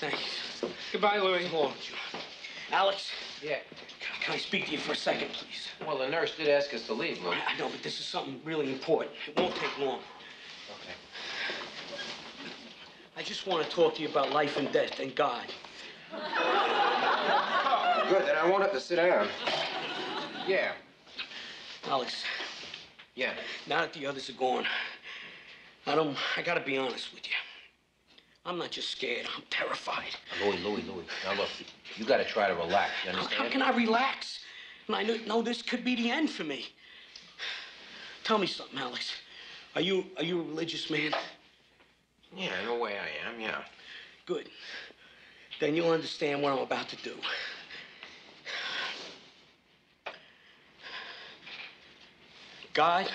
Thanks. Goodbye, Louis. Long, John. Alex, Yeah. can I speak to you for a second, please? Well, the nurse did ask us to leave, Louis. I I know, but this is something really important. It won't take long. Okay. I just want to talk to you about life and death and God. Good, then I won't have to sit down. Yeah. Alex, Yeah. now that the others are gone, I don't. I gotta be honest with you. I'm not just scared. I'm terrified. Ah, Louis, Louis, Louis. Now look, you gotta try to relax. You How, understand? how can I relax? And I know, know this could be the end for me. Tell me something, Alex. Are you are you a religious man? Yeah, in a way I am. Yeah. Good. Then you'll understand what I'm about to do. God,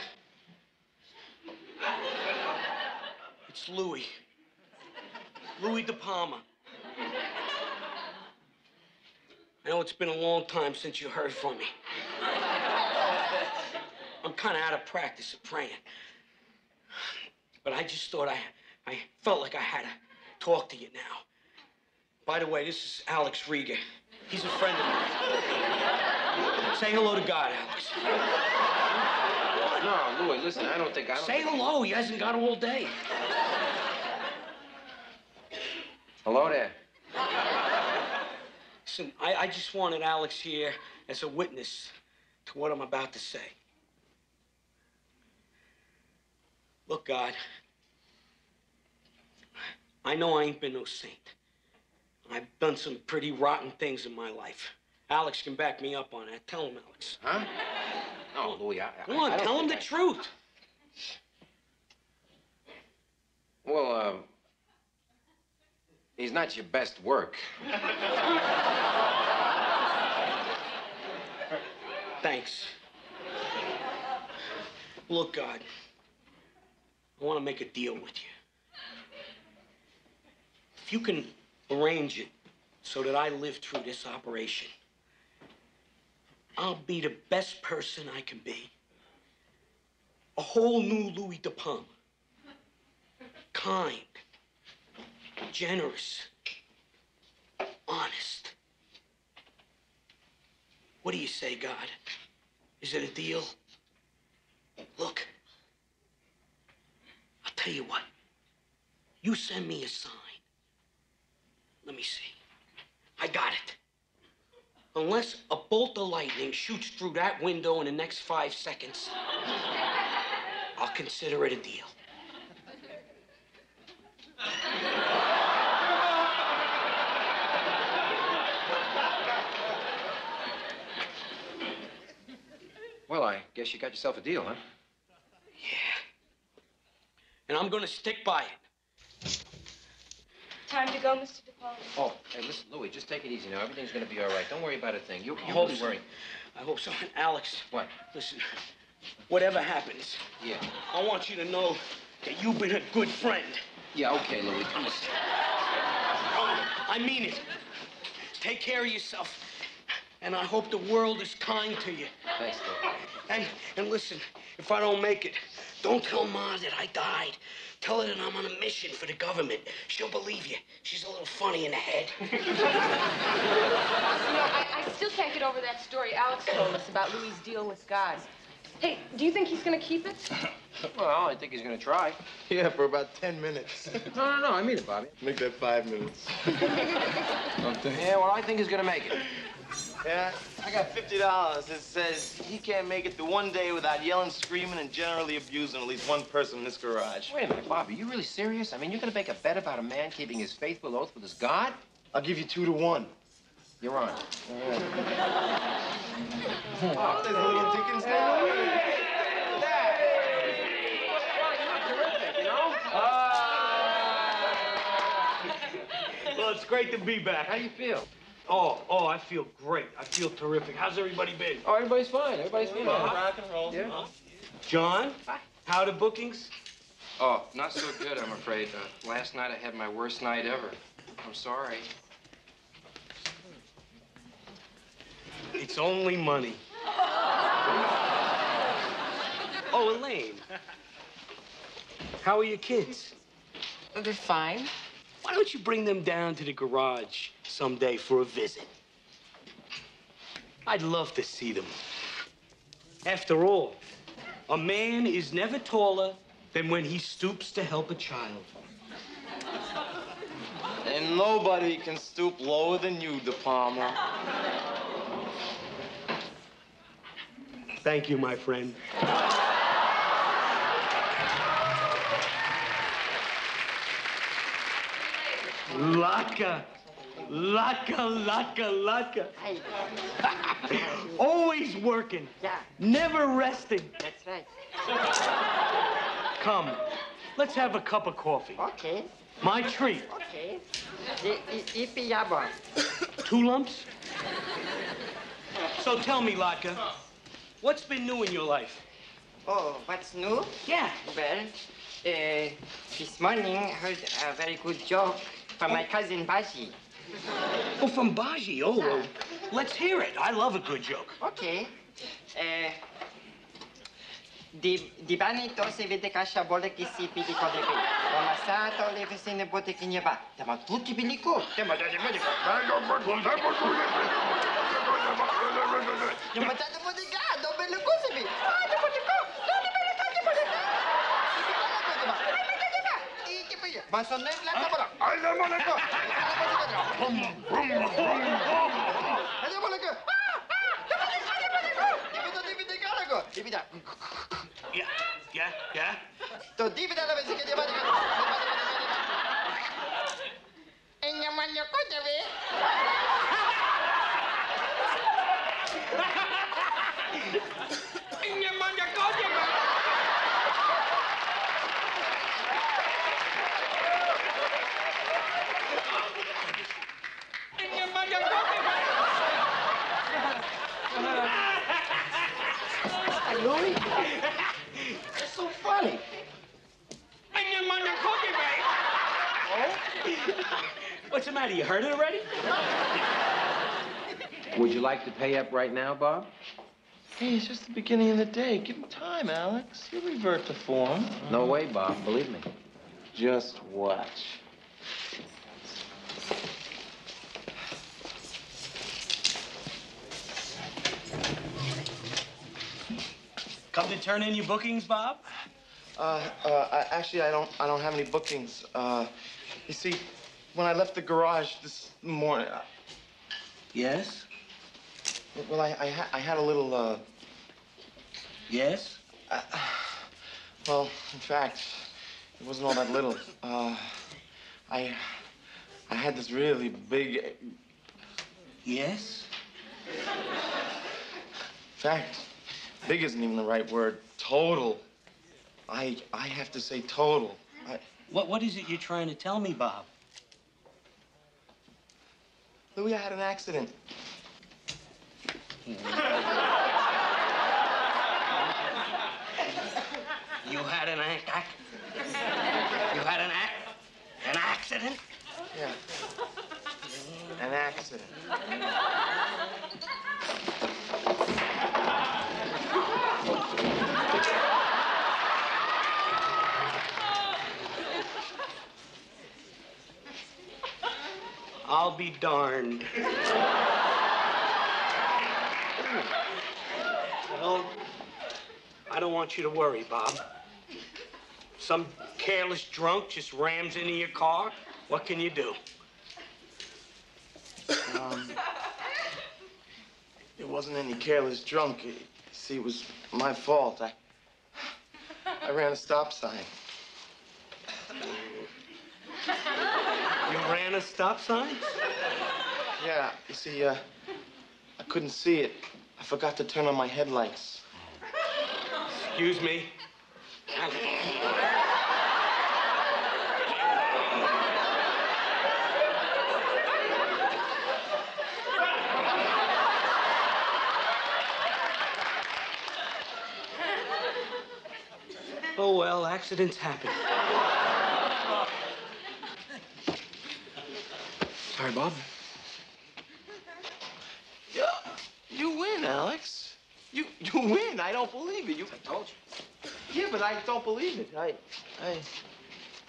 it's Louis. Louis De Palma. I know it's been a long time since you heard from me. I'm kind of out of practice of praying. But I just thought I, I felt like I had to talk to you now. By the way, this is Alex Rieger. He's a friend of mine. Say hello to God, Alex. No, Louis, listen, I don't think I don't Say hello. He hasn't got all day. Hello there. Listen, I, I just wanted Alex here as a witness to what I'm about to say. Look, God, I know I ain't been no saint. I've done some pretty rotten things in my life. Alex can back me up on that. Tell him, Alex. Huh? No, Louie, I. I- Come on, I tell him the I- truth. Well, uh, he's not your best work. Thanks. Look, God, I want to make a deal with you. If you can arrange it so that I live through this operation, I'll be the best person I can be. A whole new Louis De Palma. Kind, generous, honest. What do you say, God? Is it a deal? Look, I'll tell you what. You send me a sign. Let me see. I got it. Unless a bolt of lightning shoots through that window in the next five seconds, I'll consider it a deal. Well, I guess you got yourself a deal, huh? Yeah. And I'm gonna stick by it. Time to go, Mr. DePaul. Oh, hey, listen, Louis, just take it easy now. Everything's gonna be all right. Don't worry about a thing. You, I you hope really so. worry. I hope so. And Alex, What? listen, whatever happens, Yeah. I want you to know that you've been a good friend. Yeah, okay, Louis. Come on. I mean it. Take care of yourself. And I hope the world is kind to you. Thanks, Louis. And and listen, if I don't make it, don't tell Ma that I died. Tell her that I'm on a mission for the government. She'll believe you. She's a little funny in the head. You know, I, I still can't get over that story Alex told us about Louis' deal with God. Hey, do you think he's gonna keep it? Well, I think he's gonna try. Yeah, for about 10 minutes. No, no, no. I mean about it, Bobby. Make that five minutes. Yeah, well, I think he's gonna make it. Yeah, I got $50. It says he can't make it through one day without yelling, screaming, and generally abusing at least one person in this garage. Wait a minute, Bobby. You really serious? I mean, you're gonna make a bet about a man keeping his faithful oath with his God? I'll give you two to one. You're on. Oh, there's little Dickens now. Well, it's great to be back. How do you feel? Oh, oh, I feel great. I feel terrific. How's everybody been? Oh, everybody's fine. Everybody's fine. Rock and roll. Yeah. John, how the bookings? Oh, not so good, I'm afraid. Uh, last night I had my worst night ever. I'm sorry. It's only money. Oh, Elaine. How are your kids? They're fine. Why don't you bring them down to the garage someday for a visit? I'd love to see them. After all, a man is never taller than when he stoops to help a child. And nobody can stoop lower than you, De Palma. Thank you, my friend. Laka. Laka, laka, laka. Always working. yeah, Never resting. that's right. Come, let's have a cup of coffee. Okay, My treat. okay. I, I, ipi yabo. Two lumps? So tell me, Latka, what's been new in your life? Oh, what's new? Yeah. Well, uh, this morning I heard a very good joke from my cousin Bashi. Oh, from Baji. Oh, well, let's hear it. I love a good joke. Okay. Uh, di, di banito si vede cascia bolle che si pidi con le pili. Ho massato le vicine botteghine va. Ma tutti bilico. Ma da di medico. Ma da di medica, do belle cose Vad sa ni? Lägg. Ya, ya, ya. To divida. What's? You heard it already? Would you like to pay up right now, Bob? Hey, it's just the beginning of the day. Give him time, Alex. He'll revert to form. No way, Bob. Believe me. Just watch. Come to turn in your bookings, Bob? Uh, uh, I, actually, I don't, I don't have any bookings. Uh, you see, when I left the garage this morning, uh, Yes. well, I, I, ha- I had a little, uh, Yes. well, in fact, it wasn't all that little. Uh, I, I had this really big, Yes. in fact, big isn't even the right word. Total. I, I have to say total. I, What, what is it you're trying to tell me, Bob? Louis, I had an accident. You had an ac- ac- You had an ac- an accident? Yeah. An accident. I'll be darned. well, I don't want you to worry, Bob. Some careless drunk just rams into your car. What can you do? Um, it wasn't any careless drunk. You see, it was my fault. I, I ran a stop sign. Ran a stop sign? Yeah, you see, uh, I couldn't see it. I forgot to turn on my headlights. Excuse me. Oh, well, accidents happen. Sorry, Bob. Yeah, you win, Alex. You you win. I don't believe it. You. I told you. Yeah, but I don't believe it. I, I.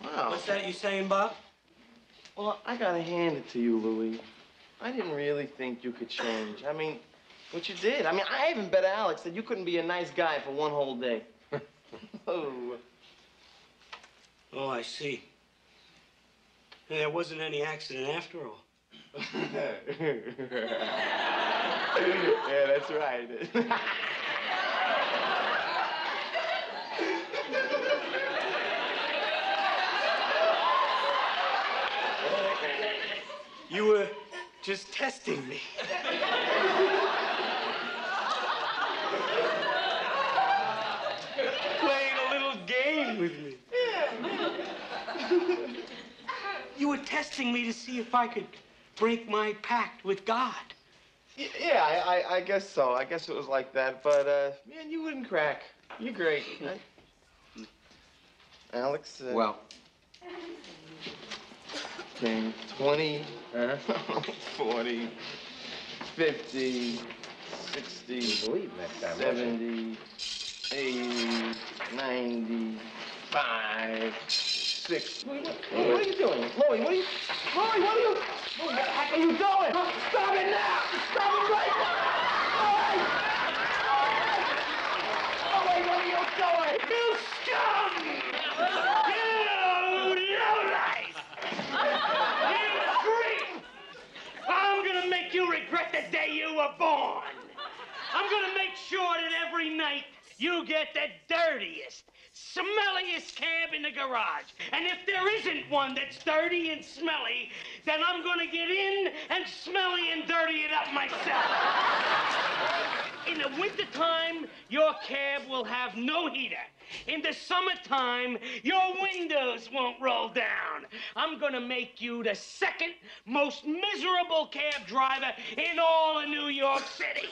Wow. What's that you saying, Bob? Well, I gotta hand it to you, Louis. I didn't really think you could change. I mean, what you did. I mean, I even bet Alex that you couldn't be a nice guy for one whole day. oh. Oh, I see. There wasn't any accident after all. yeah, that's right. You were just testing me. Playing a little game with me. You were testing me to see if I could break my pact with God. Yeah, I, I, I guess so. I guess it was like that. But, uh, man, you wouldn't crack. You're great. I- Alex? Uh, Well, Okay, 20, uh, 40, 50, 60, believe next time. 70, 80, 95, 6. What, what, what are you doing? Louie, what are you... Louie, what are you... What are you doing? Stop it now! Stop it right now! What are you doing? You scum! You lowlife! You creep! I'm gonna make you regret the day you were born. I'm gonna make sure that every night you get the dirtiest, smelliest cab in the garage. And if there isn't one that's dirty and smelly, then I'm gonna get in and smelly and dirty it up myself. In the wintertime, your cab will have no heater. In the summertime, your windows won't roll down. I'm gonna make you the second most miserable cab driver in all of New York City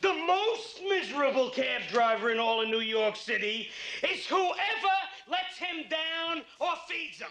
the most miserable cab driver in all of New York City is whoever lets him down or feeds him.